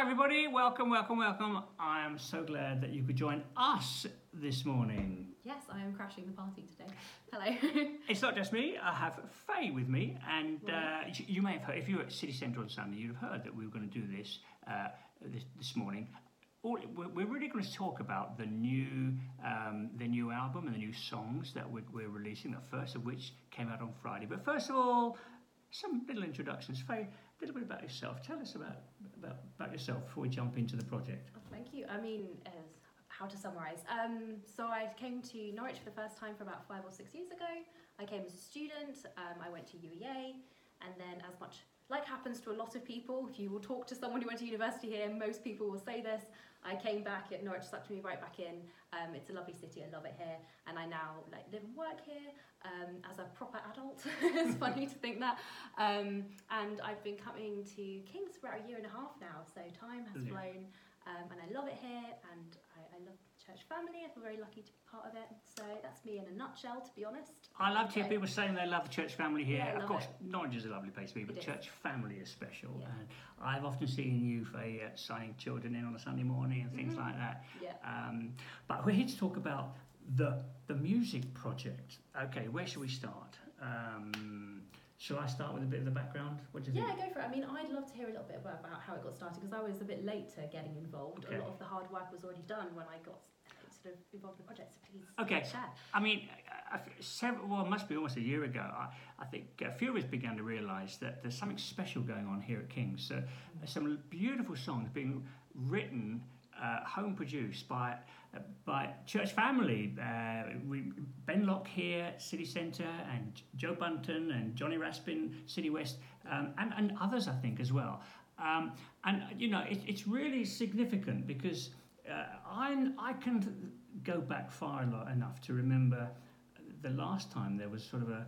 Hi, everybody. Welcome, welcome, welcome. I am so glad that you could join us this morning. Yes, I am crashing the party today. Hello. It's not just me. I have Faye with me, and uh, you may have heard. If you were at City Centre on Sunday, you'd have heard that we were going to do this uh, this, this morning. All, we're we're really going to talk about the new um, the new album and the new songs that we're, we're releasing. The first of which came out on Friday. But first of all, some little introductions. Faye, a little bit about yourself. Tell us about about, about yourself before we jump into the project. Oh, thank you. I mean, as how to summarise. Um, so I came to Norwich for the first time for about five or six years ago. I came as a student. Um, I went to UEA, and then as much like happens to a lot of people, if you will talk to someone who went to university here, most people will say this. I came back at Norwich, sucked me right back in. Um, it's a lovely city. I love it here, and I now like live and work here um, as a proper adult. it's funny to think that. Um, and I've been coming to Kings for about a year and a half now, so time has Yeah. flown. Um, and I love it here, and I, I love church family. I feel very lucky to be part of it. So that's me in a nutshell, to be honest. I love to hear people saying they love the church family here. Yeah, I of love course, Norwich is a lovely place to be, but It is. church family is special. Yeah. And I've often seen you for uh, signing children in on a Sunday morning and things Mhm. like that. Yeah. Um, but we're here to talk about the the music project. Okay, where should we start? Um, shall I start with a bit of the background? What do you Yeah, think? go for it. I mean, I'd love to hear a little bit about, about how it got started because I was a bit late to getting involved. Okay. A lot of the hard work was already done when I got sort of involved in the project. So please Okay. share. I mean, several, well, it must be almost a year ago. I, I think a few of us began to realise that there's something special going on here at King's. Uh, some beautiful songs being written, uh, home produced by uh, by church family. Uh, we, ben Lock here, City Centre, and Joe Bunton and Johnny Raspin, City West, um, and, and others, I think, as well. Um, and you know, it, it's really significant because uh, I I can go back far enough to remember the last time there was sort of a,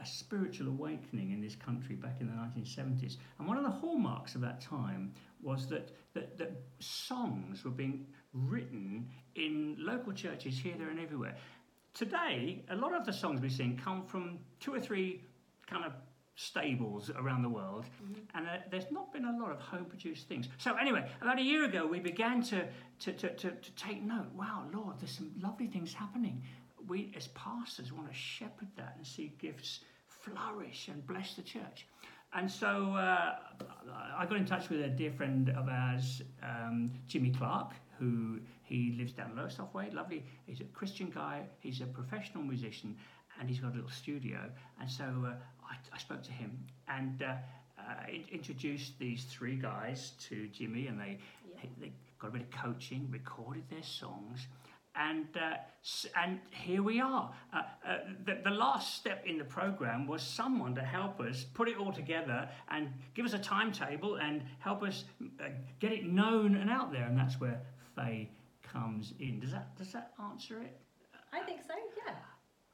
a spiritual awakening in this country back in the 1970s. And one of the hallmarks of that time was that, that, that songs were being written in local churches here, there, and everywhere. Today, a lot of the songs we sing come from two or three kind of stables around the world, Mhm. and uh, there's not been a lot of home produced things. So, anyway, about a year ago, we began to, to, to, to, to take note wow, Lord, there's some lovely things happening. We, as pastors, want to shepherd that and see gifts flourish and bless the church. And so uh, I got in touch with a dear friend of ours, um, Jimmy Clark, who he lives down Lowestoft Way. Lovely. He's a Christian guy. He's a professional musician, and he's got a little studio. And so uh, I, I spoke to him and uh, uh, introduced these three guys to Jimmy, and they, Yeah. they, they got a bit of coaching, recorded their songs. And, uh, and here we are. Uh, uh, the, the last step in the program was someone to help us put it all together and give us a timetable and help us uh, get it known and out there. And that's where Faye comes in. Does that, does that answer it? I think so, yeah.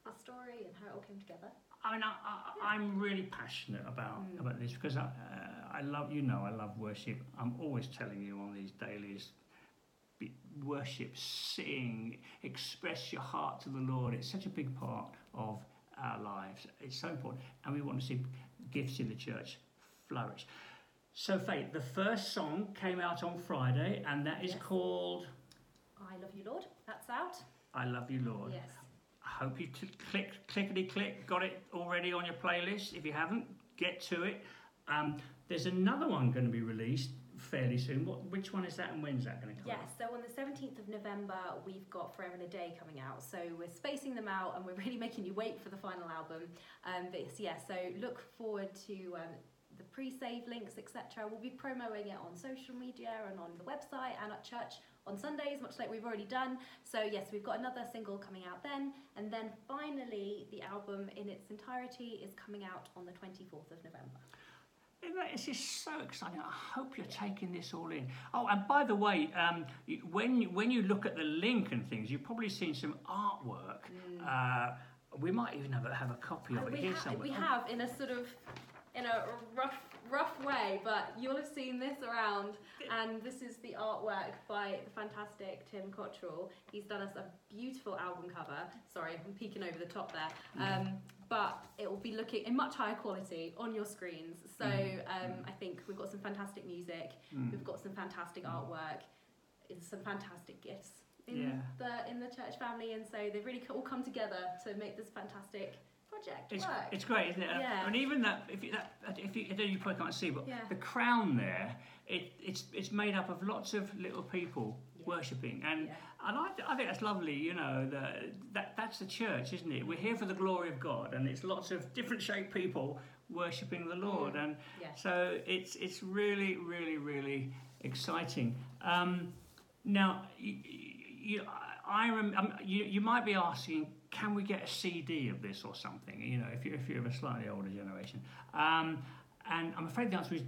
The story and how it all came together. I mean, I, I, I'm really passionate about Mm. about this because I, uh, I love you know I love worship. I'm always telling you on these dailies, be, worship, sing, express your heart to the Lord. It's such a big part of our lives. It's so important, and we want to see gifts in the church flourish. So, Faith, the first song came out on Friday, and that is Yes. called I love you, Lord. That's out. "I Love You, Lord." Yes. I hope you t- click, clickety click, got it already on your playlist. If you haven't, get to it. Um, there's another one going to be released fairly soon. What, which one is that, and when's that going to come? Yes, so on the 17th of November, we've got Forever and a Day coming out. So we're spacing them out and we're really making you wait for the final album. Um, but yeah, so look forward to um, the pre save links, etc. We'll be promoting it on social media and on the website and at church on Sundays, much like we've already done. So, yes, we've got another single coming out then. And then finally, the album in its entirety is coming out on the 24th of November. This just so exciting. I hope you're taking this all in. Oh, and by the way, um, when you, when you look at the link and things, you've probably seen some artwork. Uh, we might even have a, have a copy of it here somewhere. we have in a sort of in a rough, rough way, but you'll have seen this around. And this is the artwork by the fantastic Tim Cottrell. He's done us a beautiful album cover. Sorry, I'm peeking over the top there. Um, but it will be looking in much higher quality on your screens. So um, I think we've got some fantastic music. Mm. We've got some fantastic artwork. It's some fantastic gifts in Yeah. the in the church family, and so they've really all come together to make this fantastic project It's, work. it's great, isn't it? Yeah. And even that, if you, that, if you, I know you probably can't see, but Yeah. the crown there, it, it's it's made up of lots of little people Yeah. worshipping, and Yeah. and I, I think that's lovely. You know, the, that that's the church, isn't it? We're here for the glory of God, and it's lots of different shaped people worshipping the Lord, and so it's it's really really really exciting. Um, now, you, you, I rem, um, you you might be asking, can we get a CD of this or something? You know, if you if you're of a slightly older generation, um, and I'm afraid the answer is,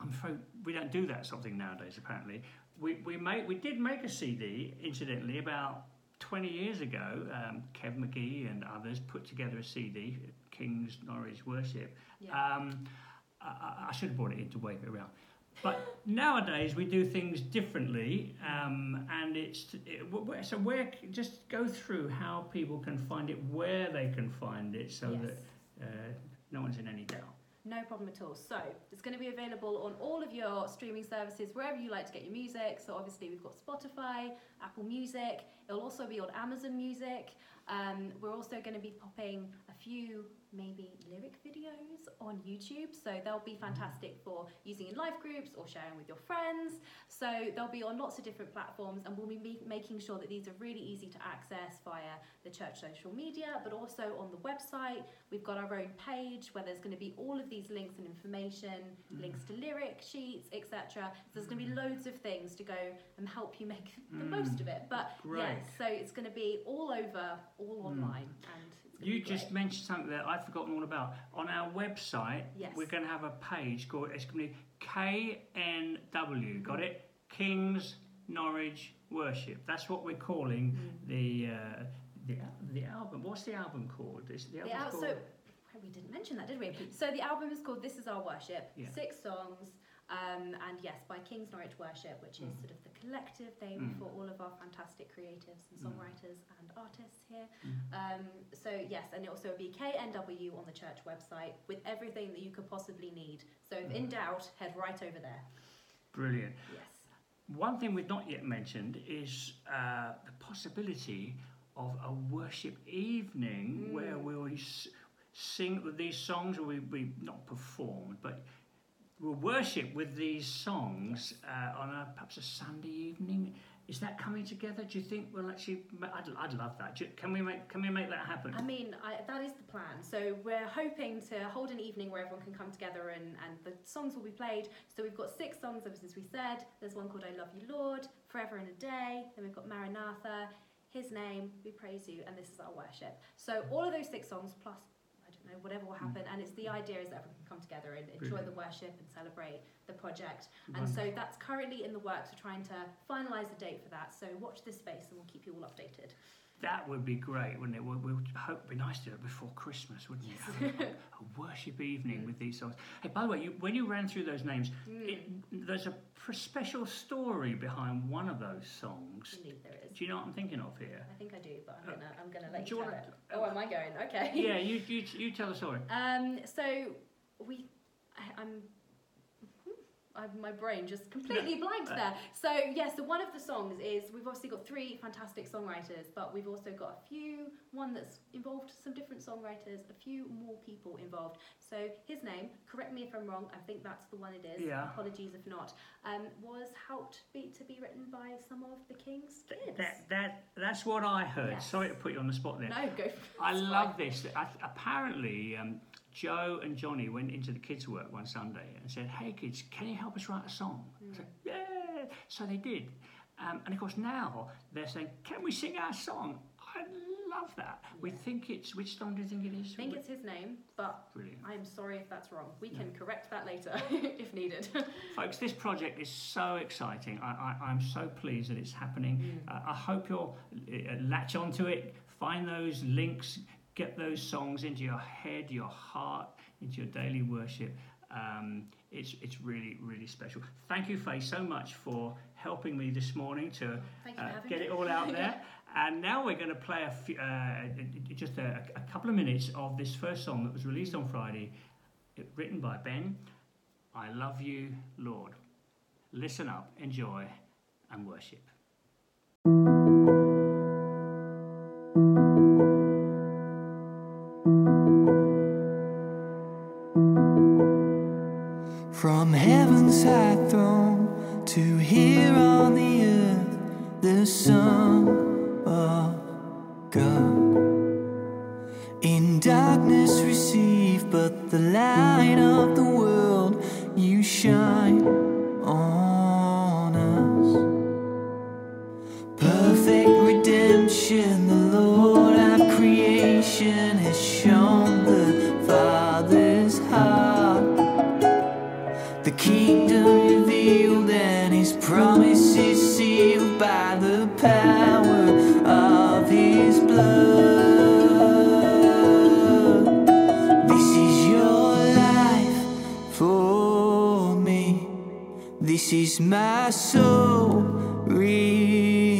I'm afraid we don't do that sort of thing nowadays. Apparently, we we make we did make a CD, incidentally, about 20 years ago. Um, Kev McGee and others put together a CD, King's Norwich Worship. Yeah. Um, I, I- I should have brought it in to wave it around. But nowadays we do things differently, um, and it's it, so where just go through how people can find it, where they can find it, so yes. that uh, no one's in any doubt. No problem at all. So it's going to be available on all of your streaming services, wherever you like to get your music. So obviously we've got Spotify, Apple Music. It'll also be on Amazon Music. Um, we're also going to be popping a few maybe lyric videos on YouTube. So they'll be fantastic for using in live groups or sharing with your friends. So they'll be on lots of different platforms, and we'll be making sure that these are really easy to access via the church social media, but also on the website. We've got our own page where there's going to be all of these links and information, links to lyric sheets, etc. So there's going to be loads of things to go and help you make the Mm. most of it. But Great. yes, so it's going to be all over, all Mm. online, and You just great. mentioned something that I've forgotten all about. On our website, Yes. we're going to have a page called it's going to be KNW. Got it? King's Norwich Worship. That's what we're calling Mm. the uh, the the album. What's the album called? Is the The album al- called? so we didn't mention that, did we? So the album is called "This Is Our Worship." Yeah. Six songs, um, and yes, by King's Norwich Worship, which is Mm. sort of the collective name Mm. for all of our fantastic creatives and Mm. songwriters and artists here. Mm. Um, so yes, and it also will be KNW on the church website with everything that you could possibly need. So if in Mm. doubt, head right over there. Brilliant. Yes. One thing we've not yet mentioned is uh, the possibility of a worship evening Mm. where we'll s- sing these songs, or we, we not performed, but we'll worship with these songs uh, on a perhaps a Sunday evening. Is that coming together? Do you think we'll actually? I'd, I'd love that. You- Can we make Can we make that happen? I mean, I, that is the plan. So we're hoping to hold an evening where everyone can come together and, and the songs will be played. So we've got six songs, as we said. There's one called I Love You, Lord, Forever and a Day. Then we've got Maranatha, His Name, We Praise You, and This Is Our Worship. So all of those six songs, plus, Don't know, whatever will happen. Mm. And it's the idea is that everyone can come together and enjoy Brilliant. the worship and celebrate the project. And so that's currently in the works. We're trying to finalise the date for that. So watch this space and we'll keep you all updated. That would be great, wouldn't it? We we would hope it'd be nice to do it before Christmas, wouldn't it? A, worship evening with these songs. Hey, by the way, you, when you ran through those names, Mm. it, there's a special story behind one of those songs. Indeed, there is. Do you know what I'm thinking of here? I think I do, but I'm gonna I'm gonna let Do you you tell wanna- it. Oh, am I going? Okay. Yeah, you, you, you tell the story. Um. So we, I, I'm. I, my brain just completely blanked Uh, there. So yes, so one of the songs is we've obviously got three fantastic songwriters, but we've also got a few one that's involved some different songwriters, a few more people involved. So his name, correct me if I'm wrong, I think that's the one it is. Yeah. Apologies if not. Um, was helped be to be written by some of the King's kids. That, that, that's what I heard. Yes. Sorry to put you on the spot there. no, go. I love this. I, apparently, um, Joe and Johnny went into the kids' work one Sunday and said, "Hey kids, can you help us write a song?" I said, "Yeah." So they did, um, and of course now they're saying, "Can we sing our song?" I love that. We think it's which song do you think it is? I think it's his name, but brilliant, I am sorry if that's wrong. We can correct that later if needed. folks. This project is so exciting. I, I, I'm so pleased that it's happening. Uh, I hope you'll uh, latch onto it, find those links, get those songs into your head, your heart, into your daily worship. Um, it's, it's really, really special. Thank you, Faye, so much for helping me this morning to uh, get it all out there. and now we're going to play a few, uh, just a, a, couple of minutes of this first song that was released on Friday, written by Ben. I love you, Lord. Listen up, enjoy, and worship. High throne to hear on the earth, the Son of God. In darkness receive, but the light of the world you shine for me. This is my soul. Real.